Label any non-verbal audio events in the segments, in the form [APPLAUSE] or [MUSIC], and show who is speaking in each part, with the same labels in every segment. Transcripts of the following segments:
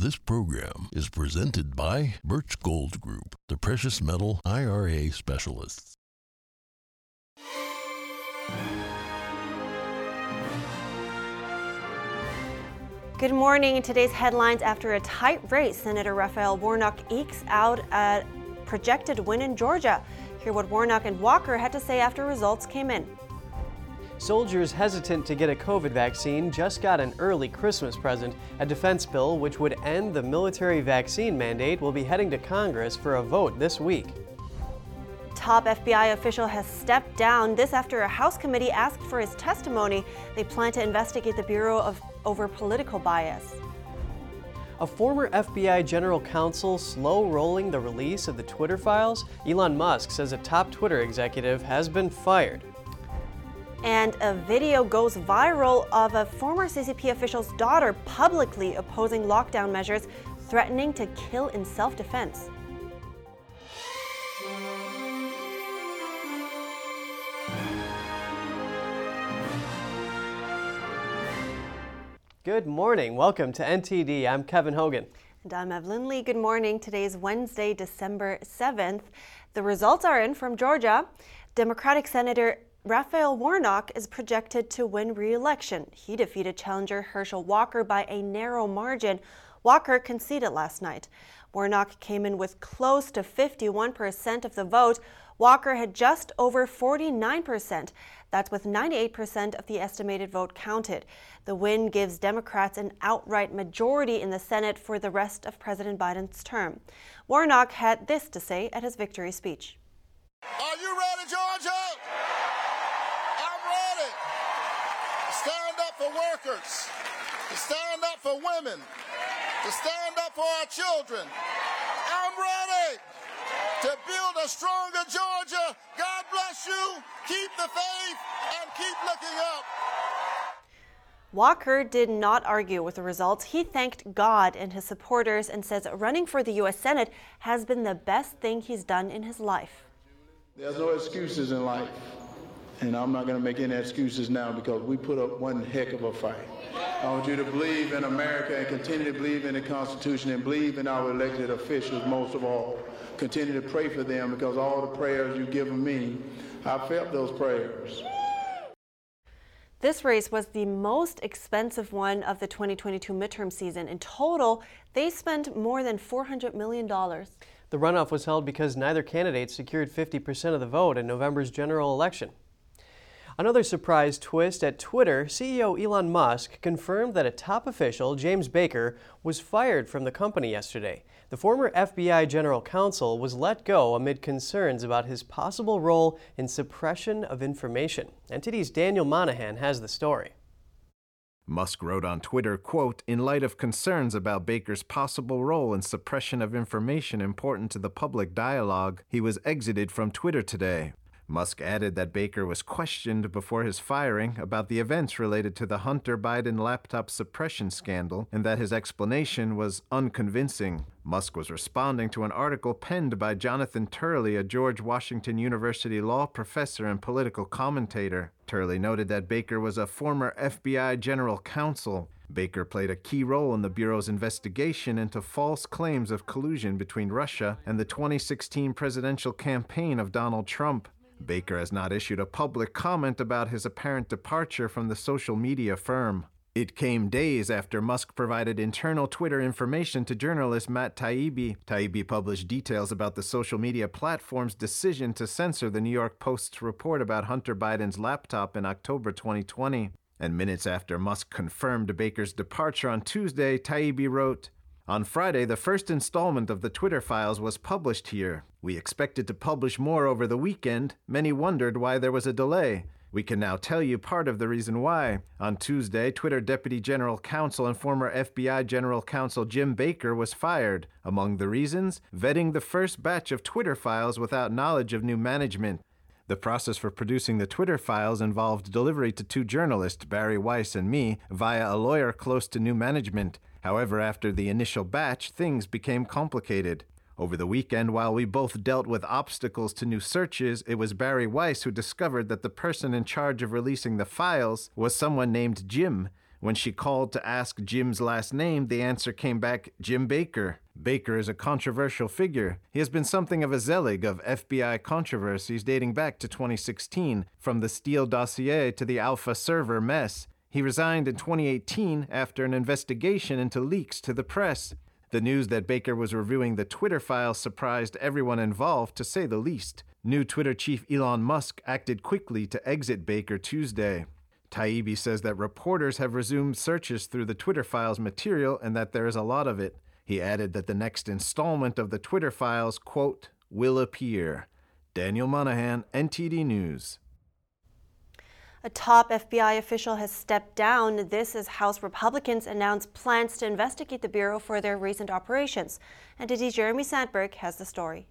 Speaker 1: This program is presented by Birch Gold Group, the precious metal IRA specialists.
Speaker 2: Good morning. In today's headlines, after a tight race, Senator Raphael Warnock ekes out a projected win in Georgia. Hear what Warnock and Walker had to say after results came in.
Speaker 3: Soldiers hesitant to get a COVID vaccine just got an early Christmas present. A defense bill which would end the military vaccine mandate will be heading to Congress for a vote this week.
Speaker 2: Top FBI official has stepped down. This after a House committee asked for his testimony. They plan to investigate the Bureau of over political bias.
Speaker 3: A former FBI general counsel slow rolling the release of the Twitter files? Elon Musk says a top Twitter executive has been fired.
Speaker 2: And a video goes viral of a former CCP official's daughter publicly opposing lockdown measures, threatening to kill in self defense.
Speaker 3: Good morning. Welcome to NTD. I'm Kevin Hogan.
Speaker 2: And I'm Evelyn Lee. Good morning. Today's Wednesday, December 7th. The results are in from Georgia. Democratic Senator Raphael Warnock is projected to win re election. He defeated challenger Herschel Walker by a narrow margin. Walker conceded last night. Warnock came in with close to 51% of the vote. Walker had just over 49%. That's with 98% of the estimated vote counted. The win gives Democrats an outright majority in the Senate for the rest of President Biden's term. Warnock had this to say at his victory speech.
Speaker 4: Are you ready, Georgia? I'm ready. Stand up for workers, to stand up for women, to stand up for our children. I'm ready to build a stronger Georgia. God bless you. Keep the faith and keep looking up.
Speaker 2: Walker did not argue with the results. He thanked God and his supporters and says running for the U.S. Senate has been the best thing he's done in his life.
Speaker 5: There's no excuses in life. And I'm not going to make any excuses now because we put up one heck of a fight. I want you to believe in America and continue to believe in the Constitution and believe in our elected officials most of all. Continue to pray for them because all the prayers you've given me, I felt those prayers.
Speaker 2: This race was the most expensive one of the 2022 midterm season. In total, they spent more than $400 million.
Speaker 3: The runoff was held because neither candidate secured 50% of the vote in November's general election. Another surprise twist at Twitter, CEO Elon Musk confirmed that a top official, James Baker, was fired from the company yesterday. The former FBI general counsel was let go amid concerns about his possible role in suppression of information. NTD's Daniel Monahan has the story.
Speaker 6: Musk wrote on Twitter, quote, in light of concerns about Baker's possible role in suppression of information important to the public dialogue, he was exited from Twitter today. Musk added that Baker was questioned before his firing about the events related to the Hunter Biden laptop suppression scandal and that his explanation was unconvincing. Musk was responding to an article penned by Jonathan Turley, a George Washington University law professor and political commentator. Turley noted that Baker was a former FBI general counsel. Baker played a key role in the Bureau's investigation into false claims of collusion between Russia and the 2016 presidential campaign of Donald Trump. Baker has not issued a public comment about his apparent departure from the social media firm. It came days after Musk provided internal Twitter information to journalist Matt Taibbi. Taibbi published details about the social media platform's decision to censor the New York Post's report about Hunter Biden's laptop in October 2020. And minutes after Musk confirmed Baker's departure on Tuesday, Taibbi wrote, on Friday, the first installment of the Twitter files was published here. We expected to publish more over the weekend. Many wondered why there was a delay. We can now tell you part of the reason why. On Tuesday, Twitter Deputy General Counsel and former FBI General Counsel Jim Baker was fired. Among the reasons, vetting the first batch of Twitter files without knowledge of new management. The process for producing the Twitter files involved delivery to two journalists, Bari Weiss and me, via a lawyer close to new management. However, after the initial batch, things became complicated. Over the weekend, while we both dealt with obstacles to new searches, it was Bari Weiss who discovered that the person in charge of releasing the files was someone named Jim. When she called to ask Jim's last name, the answer came back Jim Baker. Baker is a controversial figure. He has been something of a zealot of FBI controversies dating back to 2016, from the Steele dossier to the Alfa server mess. He resigned in 2018 after an investigation into leaks to the press. The news that Baker was reviewing the Twitter files surprised everyone involved, to say the least. New Twitter chief Elon Musk acted quickly to exit Baker Tuesday. Taibbi says that reporters have resumed searches through the Twitter files material and that there is a lot of it. He added that the next installment of the Twitter files, quote, will appear. Daniel Monahan, NTD News.
Speaker 2: A top FBI official has stepped down. This as House Republicans announce plans to investigate the Bureau for their recent operations. NTD's Jeremy Sandberg has the story.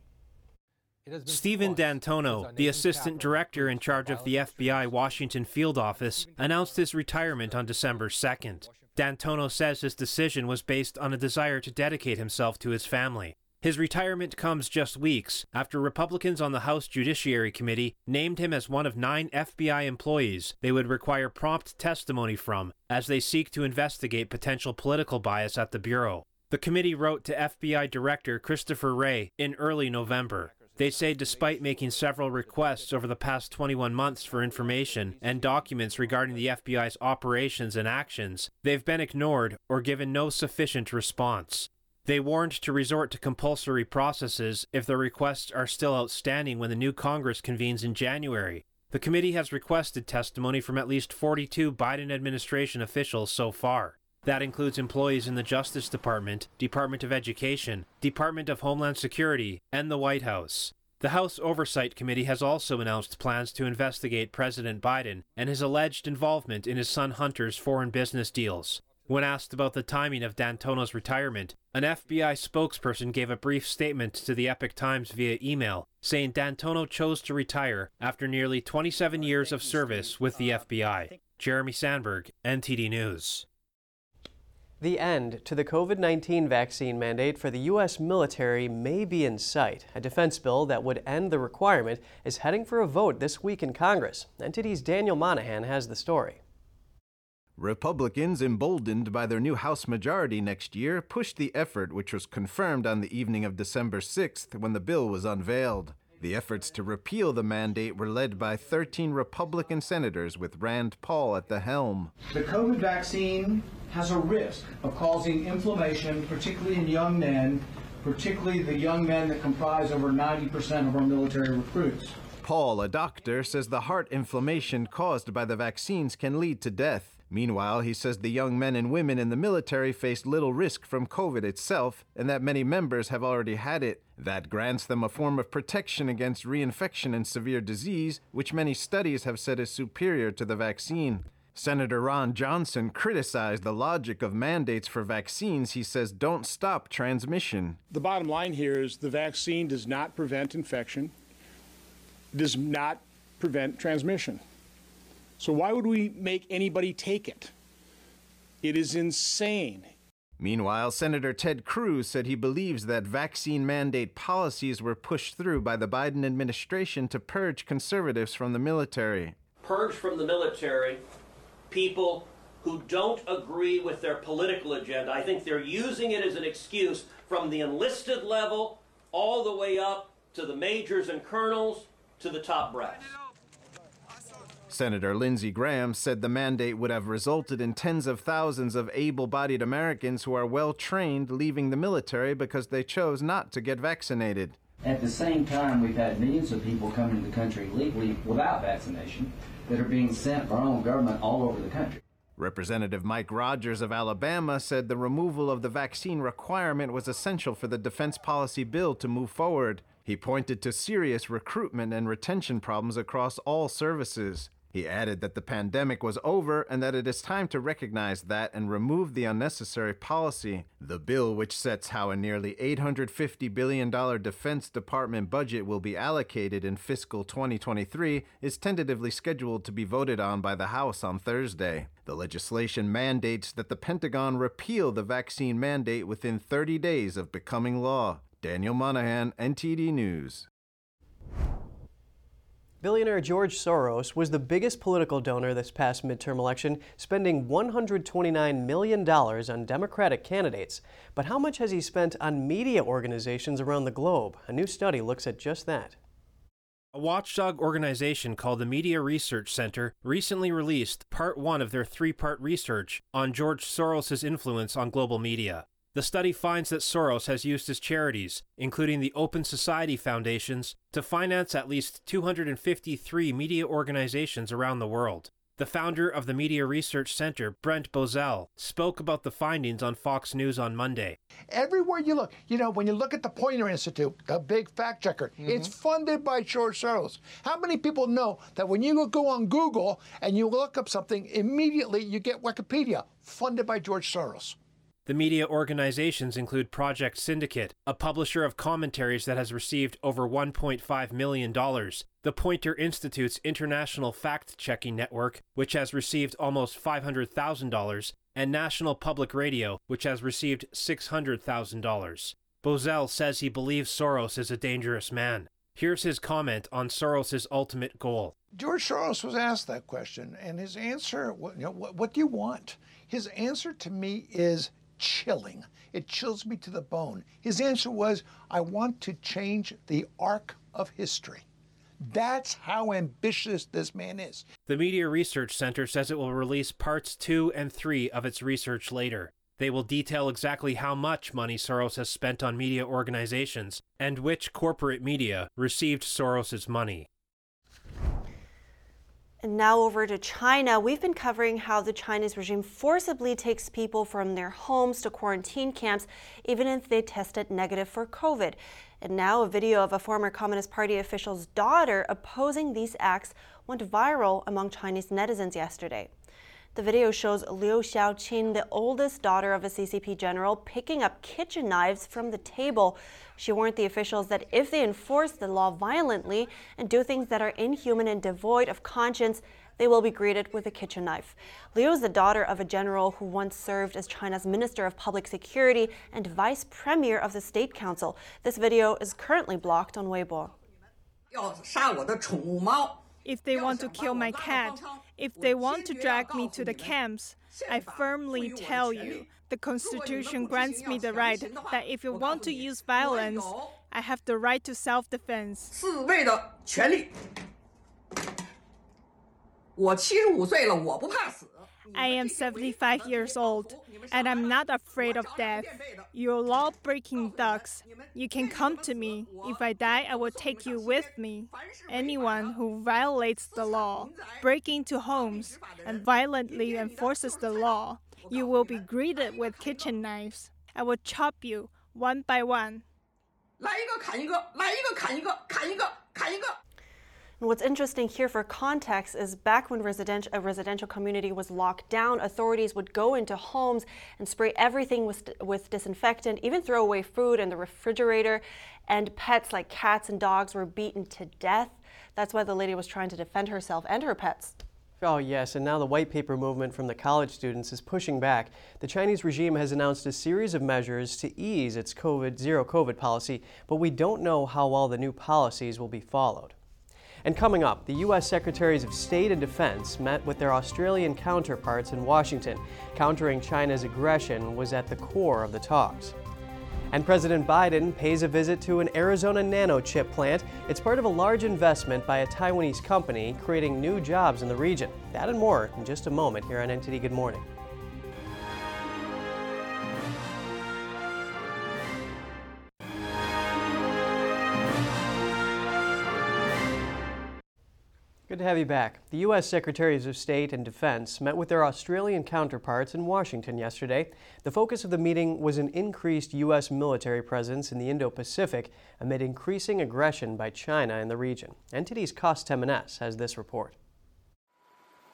Speaker 7: Stephen D'Antuono, the assistant director in charge of the FBI Washington field office, announced his retirement on December 2nd. D'Antuono says his decision was based on a desire to dedicate himself to his family. His retirement comes just weeks after Republicans on the House Judiciary Committee named him as one of nine FBI employees they would require prompt testimony from as they seek to investigate potential political bias at the Bureau. The committee wrote to FBI Director Christopher Wray in early November. They say despite making several requests over the past 21 months for information and documents regarding the FBI's operations and actions, they've been ignored or given no sufficient response. They warned to resort to compulsory processes if their requests are still outstanding when the new Congress convenes in January. The committee has requested testimony from at least 42 Biden administration officials so far. That includes employees in the Justice Department, Department of Education, Department of Homeland Security, and the White House. The House Oversight Committee has also announced plans to investigate President Biden and his alleged involvement in his son Hunter's foreign business deals. When asked about the timing of D'Antuono's retirement, an FBI spokesperson gave a brief statement to the Epoch Times via email, saying D'Antuono chose to retire after nearly 27 years of service with the FBI. Jeremy Sandberg, NTD News.
Speaker 3: The end to the COVID 19 vaccine mandate for the U.S. military may be in sight. A defense bill that would end the requirement is heading for a vote this week in Congress. NTD's Daniel Monahan has the story.
Speaker 6: Republicans, emboldened by their new House majority next year, pushed the effort, which was confirmed on the evening of December 6th when the bill was unveiled. The efforts to repeal the mandate were led by 13 Republican senators with Rand Paul at the helm.
Speaker 8: The COVID vaccine has a risk of causing inflammation, particularly in young men, particularly the young men that comprise over 90% of our military recruits.
Speaker 6: Paul, a doctor, says the heart inflammation caused by the vaccines can lead to death. Meanwhile, he says the young men and women in the military face little risk from COVID itself and that many members have already had it. That grants them a form of protection against reinfection and severe disease, which many studies have said is superior to the vaccine. Senator Ron Johnson criticized the logic of mandates for vaccines he says don't stop transmission.
Speaker 9: The bottom line here is the vaccine does not prevent infection, does not prevent transmission. So why would we make anybody take it? It is insane.
Speaker 6: Meanwhile, Senator Ted Cruz said he believes that vaccine mandate policies were pushed through by the Biden administration to purge conservatives from the military.
Speaker 10: Purge from the military people who don't agree with their political agenda. I think they're using it as an excuse from the enlisted level all the way up to the majors and colonels to the top brass.
Speaker 6: Senator Lindsey Graham said the mandate would have resulted in tens of thousands of able bodied Americans who are well trained leaving the military because they chose not to get vaccinated.
Speaker 11: At the same time, we've had millions of people coming to the country legally without vaccination that are being sent by our own government all over the country.
Speaker 6: Representative Mike Rogers of Alabama said the removal of the vaccine requirement was essential for the defense policy bill to move forward. He pointed to serious recruitment and retention problems across all services. He added that the pandemic was over and that it is time to recognize that and remove the unnecessary policy. The bill, which sets how a nearly $850 billion Defense Department budget will be allocated in fiscal 2023, is tentatively scheduled to be voted on by the House on Thursday. The legislation mandates that the Pentagon repeal the vaccine mandate within 30 days of becoming law. Daniel Monahan, NTD News.
Speaker 3: Billionaire George Soros was the biggest political donor this past midterm election, spending $129 million on Democratic candidates. But how much has he spent on media organizations around the globe? A new study looks at just that.
Speaker 7: A watchdog organization called the Media Research Center recently released part one of their three part research on George Soros' influence on global media. The study finds that Soros has used his charities, including the Open Society Foundations, to finance at least 253 media organizations around the world. The founder of the Media Research Center, Brent Bozell, spoke about the findings on Fox News on Monday.
Speaker 12: Everywhere you look, you know, when you look at the Poynter Institute, the big fact checker, mm-hmm. it's funded by George Soros. How many people know that when you go on Google and you look up something, immediately you get Wikipedia, funded by George Soros?
Speaker 7: The media organizations include Project Syndicate, a publisher of commentaries that has received over $1.5 million, the Poynter Institute's International Fact Checking Network, which has received almost $500,000, and National Public Radio, which has received $600,000. Bozell says he believes Soros is a dangerous man. Here's his comment on Soros' ultimate goal.
Speaker 12: George Soros was asked that question, and his answer, you know, what, what do you want? His answer to me is chilling. It chills me to the bone. His answer was, I want to change the arc of history. That's how ambitious this man is.
Speaker 7: The Media Research Center says it will release parts two and three of its research later. They will detail exactly how much money Soros has spent on media organizations and which corporate media received Soros's money.
Speaker 2: Now over to China. We've been covering how the Chinese regime forcibly takes people from their homes to quarantine camps, even if they tested negative for COVID. And now a video of a former Communist Party official's daughter opposing these acts went viral among Chinese netizens yesterday. The video shows Liu Xiaoqin, the oldest daughter of a CCP general, picking up kitchen knives from the table. She warned the officials that if they enforce the law violently and do things that are inhuman and devoid of conscience, they will be greeted with a kitchen knife. Liu is the daughter of a general who once served as China's Minister of Public Security and Vice Premier of the State Council. This video is currently blocked on Weibo
Speaker 13: If they want to kill my cat, if they want to drag me to the camps, I firmly tell you, the Constitution grants me the right that if you want to use violence, I have the right to self defense. 我七十五岁了，我不怕死。 I am 75 years old, and I'm not afraid of death. You're law breaking thugs. You can come to me. If I die, I will take you with me. Anyone who violates the law, breaks into homes, and violently enforces the law, you will be greeted with kitchen knives. I will chop you one by one.
Speaker 2: And what's interesting here for context is back when a residential community was locked down, authorities would go into homes and spray everything with, with disinfectant, even throw away food in the refrigerator, and pets like cats and dogs were beaten to death. That's why the lady was trying to defend herself and her pets.
Speaker 3: Oh, yes, and now the white paper movement from the college students is pushing back. The Chinese regime has announced a series of measures to ease its COVID, zero COVID policy, but we don't know how well the new policies will be followed. And coming up, the U.S. Secretaries of State and Defense met with their Australian counterparts in Washington. Countering China's aggression was at the core of the talks. And President Biden pays a visit to an Arizona nanochip plant. It's part of a large investment by a Taiwanese company creating new jobs in the region. That and more in just a moment here on NTD Good Morning. Good to have you back. The U.S. Secretaries of State and Defense met with their Australian counterparts in Washington yesterday. The focus of the meeting was an increased U.S. military presence in the Indo Pacific amid increasing aggression by China in the region. NTD's Kos Temenes has this report.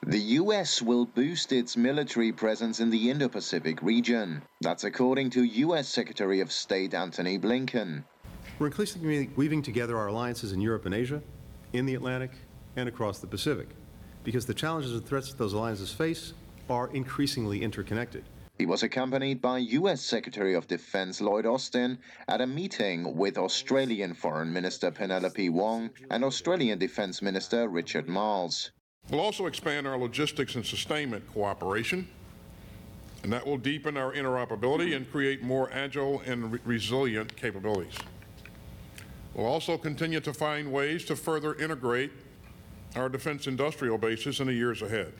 Speaker 14: The U.S. will boost its military presence in the Indo Pacific region. That's according to U.S. Secretary of State Antony Blinken.
Speaker 15: We're increasingly weaving together our alliances in Europe and Asia, in the Atlantic, and across the Pacific, because the challenges and threats that those alliances face are increasingly interconnected.
Speaker 14: He was accompanied by U.S. Secretary of Defense Lloyd Austin at a meeting with Australian Foreign Minister Penelope Wong and Australian Defense Minister Richard Marles.
Speaker 16: We'll also expand our logistics and sustainment cooperation, and that will deepen our interoperability and create more agile and re resilient capabilities. We'll also continue to find ways to further integrate our defense industrial bases in the years ahead.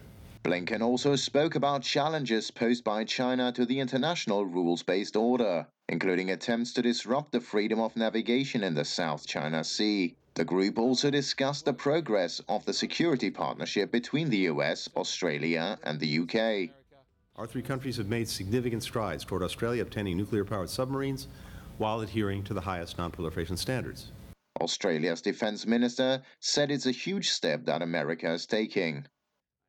Speaker 14: Blinken also spoke about challenges posed by China to the international rules based order, including attempts to disrupt the freedom of navigation in the South China Sea. The group also discussed the progress of the security partnership between the US, Australia, and the UK.
Speaker 15: Our three countries have made significant strides toward Australia obtaining nuclear powered submarines while adhering to the highest non proliferation standards.
Speaker 14: Australia's defense minister said it's a huge step that America is taking.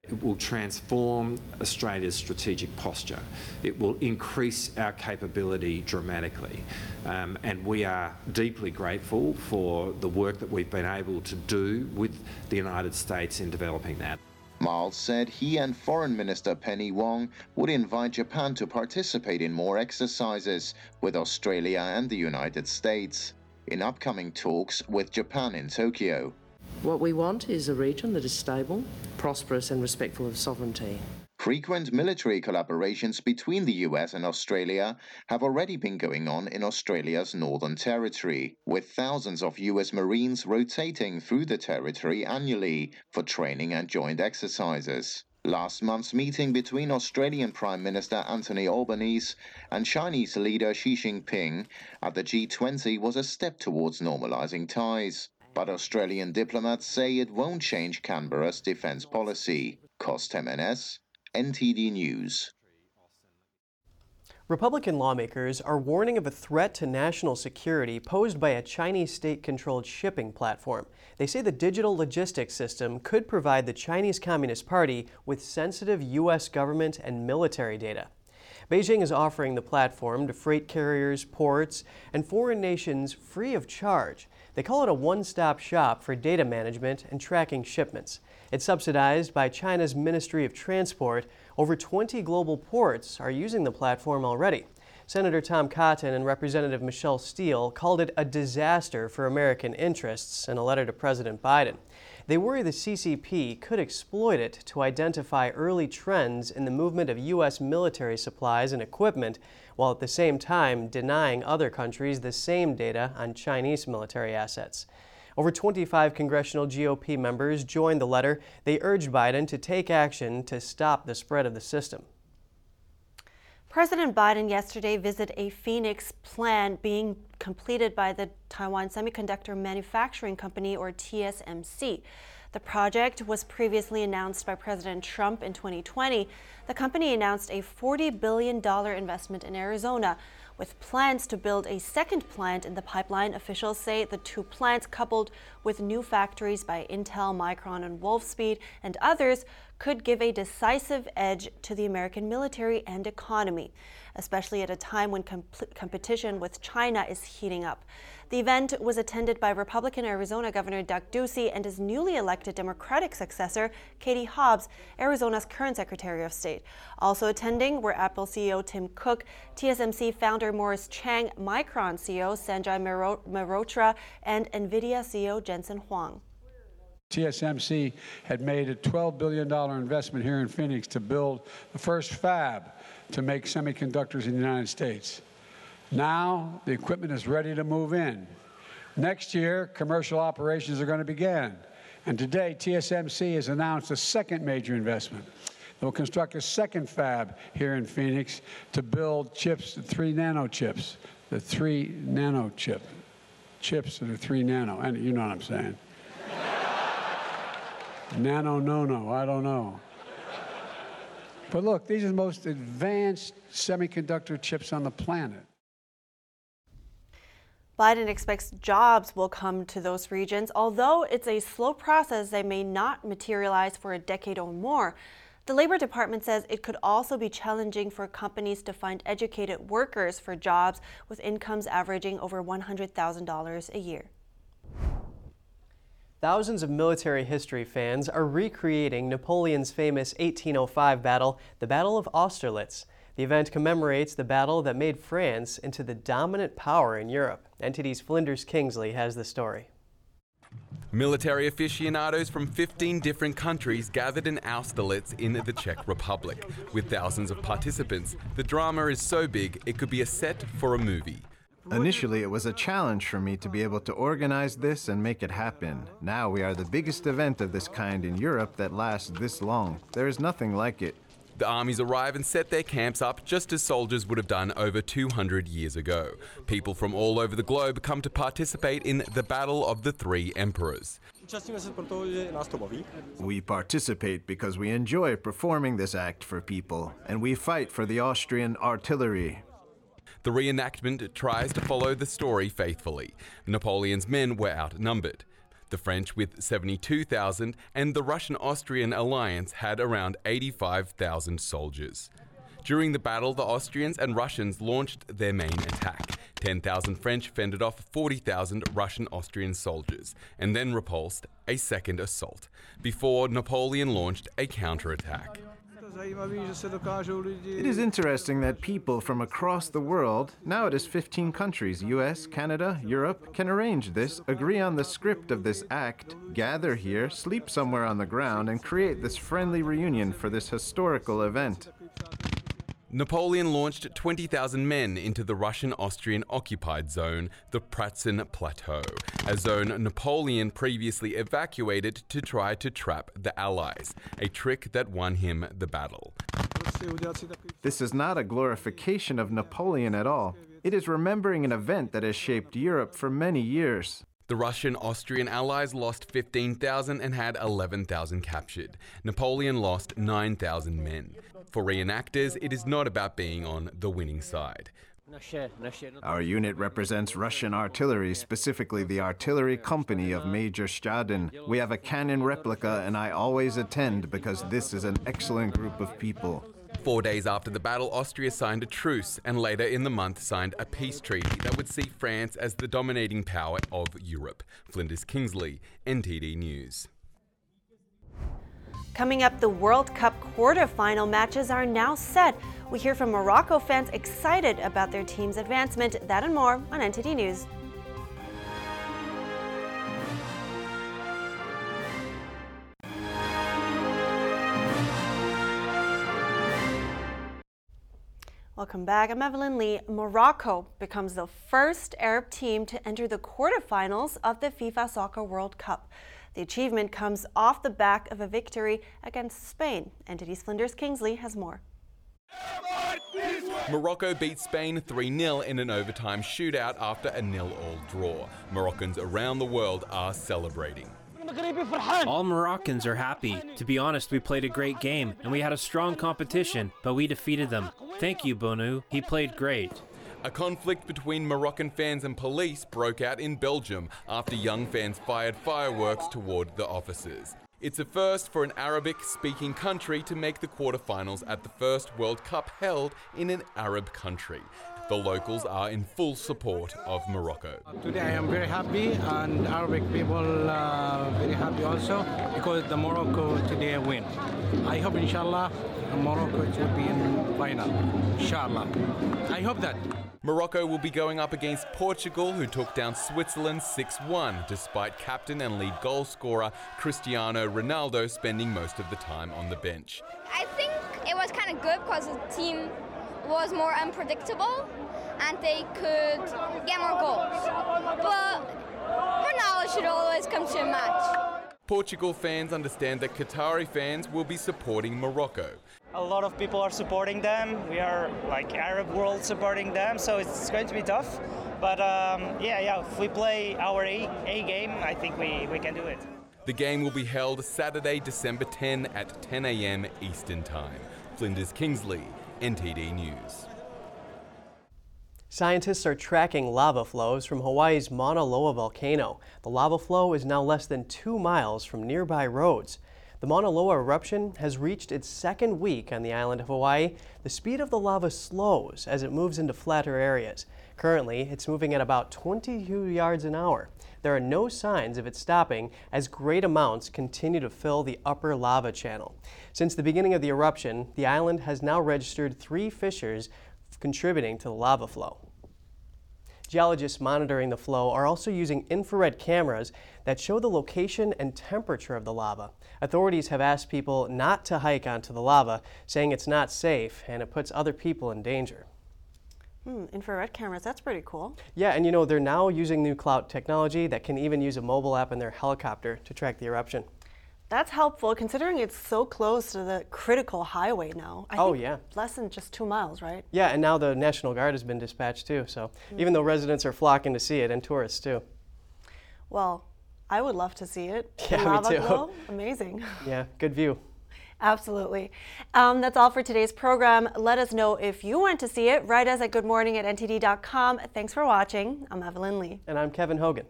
Speaker 17: It will transform Australia's strategic posture. It will increase our capability dramatically. Um, and we are deeply grateful for the work that we've been able to do with the United States in developing that.
Speaker 14: Marles said he and Foreign Minister Penny Wong would invite Japan to participate in more exercises with Australia and the United States in upcoming talks with Japan in Tokyo.
Speaker 18: What we want is a region that is stable, prosperous, and respectful of sovereignty.
Speaker 14: Frequent military collaborations between the US and Australia have already been going on in Australia's Northern Territory, with thousands of US Marines rotating through the territory annually for training and joint exercises. Last month's meeting between Australian Prime Minister Anthony Albanese and Chinese leader Xi Jinping at the G20 was a step towards normalizing ties. But Australian diplomats say it won't change Canberra's defense policy. Kos Temenes, NTD News.
Speaker 3: Republican lawmakers are warning of a threat to national security posed by a Chinese state controlled shipping platform. They say the digital logistics system could provide the Chinese Communist Party with sensitive U.S. government and military data. Beijing is offering the platform to freight carriers, ports, and foreign nations free of charge. They call it a one-stop shop for data management and tracking shipments. It's subsidized by China's Ministry of Transport. Over 20 global ports are using the platform already. Senator Tom Cotton and Representative Michelle Steel called it a disaster for American interests in a letter to President Biden. They worry the CCP could exploit it to identify early trends in the movement of U.S. military supplies and equipment, while at the same time denying other countries the same data on Chinese military assets. Over 25 congressional GOP members joined the letter. They urged Biden to take action to stop the spread of the system.
Speaker 2: President Biden yesterday visited a Phoenix plant being completed by the Taiwan Semiconductor Manufacturing Company, or TSMC. The project was previously announced by President Trump in 2020. The company announced a $40 billion investment in Arizona. With plans to build a second plant in the pipeline, officials say the two plants, coupled with new factories by Intel, Micron, and Wolfspeed, and others, could give a decisive edge to the American military and economy, especially at a time when comp- competition with China is heating up. The event was attended by Republican Arizona Governor Doug Ducey and his newly elected Democratic successor, Katie Hobbs, Arizona's current Secretary of State. Also attending were Apple CEO Tim Cook, TSMC founder Morris Chang, Micron CEO Sanjay Mehrotra, and NVIDIA CEO Jensen Huang.
Speaker 19: TSMC had made a $12 billion investment here in Phoenix to build the first fab to make semiconductors in the United States. Now the equipment is ready to move in. Next year, commercial operations are going to begin. And today, TSMC has announced a second major investment. They'll construct a second fab here in Phoenix to build chips, three nano chips, the three nano chip, chips that are three nano. And you know what I'm saying. Nano, no, no, I don't know. But look, these are the most advanced semiconductor chips on the planet.
Speaker 2: Biden expects jobs will come to those regions, although it's a slow process that may not materialize for a decade or more. The Labor Department says it could also be challenging for companies to find educated workers for jobs with incomes averaging over $100,000 a year.
Speaker 3: Thousands of military history fans are recreating Napoleon's famous 1805 battle, the Battle of Austerlitz. The event commemorates the battle that made France into the dominant power in Europe. NTD's Flinders Kingsley has the story.
Speaker 20: Military aficionados from 15 different countries gathered in Austerlitz in the Czech Republic. With thousands of participants, the drama is so big it could be a set for a movie.
Speaker 6: Initially, it was a challenge for me to be able to organize this and make it happen. Now we are the biggest event of this kind in Europe that lasts this long. There is nothing like it.
Speaker 20: The armies arrive and set their camps up just as soldiers would have done over 200 years ago. People from all over the globe come to participate in the Battle of the Three Emperors.
Speaker 6: We participate because we enjoy performing this act for people, and we fight for the Austrian artillery.
Speaker 20: The reenactment tries to follow the story faithfully. Napoleon's men were outnumbered. The French with 72,000 and the Russian Austrian alliance had around 85,000 soldiers. During the battle, the Austrians and Russians launched their main attack. 10,000 French fended off 40,000 Russian Austrian soldiers and then repulsed a second assault before Napoleon launched a counterattack.
Speaker 6: It is interesting that people from across the world, now it is 15 countries, US, Canada, Europe, can arrange this, agree on the script of this act, gather here, sleep somewhere on the ground, and create this friendly reunion for this historical event.
Speaker 20: Napoleon launched 20,000 men into the Russian Austrian occupied zone, the Pratzen Plateau, a zone Napoleon previously evacuated to try to trap the Allies, a trick that won him the battle.
Speaker 6: This is not a glorification of Napoleon at all. It is remembering an event that has shaped Europe for many years.
Speaker 20: The Russian Austrian allies lost 15,000 and had 11,000 captured. Napoleon lost 9,000 men. For reenactors, it is not about being on the winning side.
Speaker 6: Our unit represents Russian artillery, specifically the artillery company of Major Stadin. We have a cannon replica, and I always attend because this is an excellent group of people.
Speaker 20: Four days after the battle, Austria signed a truce and later in the month signed a peace treaty that would see France as the dominating power of Europe. Flinders Kingsley, NTD News.
Speaker 2: Coming up, the World Cup quarterfinal matches are now set. We hear from Morocco fans excited about their team's advancement. That and more on NTD News. Welcome back. I'm Evelyn Lee. Morocco becomes the first Arab team to enter the quarterfinals of the FIFA Soccer World Cup. The achievement comes off the back of a victory against Spain. NTD's Flinders Kingsley has more.
Speaker 20: Morocco beat Spain 3 0 in an overtime shootout after a nil all draw. Moroccans around the world are celebrating.
Speaker 7: All Moroccans are happy. To be honest, we played a great game and we had a strong competition, but we defeated them. Thank you, Bounou. He played great.
Speaker 20: A conflict between Moroccan fans and police broke out in Belgium after young fans fired fireworks toward the officers. It's a first for an Arabic speaking country to make the quarterfinals at the first World Cup held in an Arab country. The locals are in full support of Morocco.
Speaker 21: Today I am very happy and Arabic people are very happy also because the Morocco today win. I hope inshallah Morocco will be in final. Inshallah. I hope that.
Speaker 20: Morocco will be going up against Portugal, who took down Switzerland 6 1, despite captain and lead goal scorer Cristiano Ronaldo spending most of the time on the bench.
Speaker 22: I think it was kind of good because the team was more unpredictable and they could get more goals. But Ronaldo should always come to a match.
Speaker 20: Portugal fans understand that Qatari fans will be supporting Morocco.
Speaker 23: A lot of people are supporting them. We are like Arab world supporting them, so it's going to be tough. But um, yeah, yeah, if we play our A, A game, I think we, we can do it.
Speaker 20: The game will be held Saturday, December 10 at 10 a.m. Eastern Time. Flinders Kingsley, NTD News.
Speaker 3: Scientists are tracking lava flows from Hawaii's Mauna Loa volcano. The lava flow is now less than two miles from nearby roads. The Mauna Loa eruption has reached its second week on the island of Hawaii. The speed of the lava slows as it moves into flatter areas. Currently, it's moving at about 22 yards an hour. There are no signs of it stopping as great amounts continue to fill the upper lava channel. Since the beginning of the eruption, the island has now registered three fissures contributing to the lava flow. Geologists monitoring the flow are also using infrared cameras that show the location and temperature of the lava. Authorities have asked people not to hike onto the lava, saying it's not safe and it puts other people in danger.
Speaker 2: Hmm, infrared cameras, that's pretty cool.
Speaker 3: Yeah, and you know, they're now using new cloud technology that can even use a mobile app in their helicopter to track the eruption.
Speaker 2: That's helpful considering it's so close to the critical highway now. I
Speaker 3: oh, yeah.
Speaker 2: Less than just two miles, right?
Speaker 3: Yeah, and now the National Guard has been dispatched too. So mm-hmm. even though residents are flocking to see it and tourists too.
Speaker 2: Well, I would love to see it. [LAUGHS]
Speaker 3: Yeah,
Speaker 2: Lava
Speaker 3: me too.
Speaker 2: Glow, amazing. [LAUGHS]
Speaker 3: Yeah, good view.
Speaker 2: Absolutely. Um, that's all for today's program. Let us know if you want to see it. Write us at goodmorning at ntd.com. Thanks for watching. I'm Evelyn Lee.
Speaker 3: And I'm Kevin Hogan.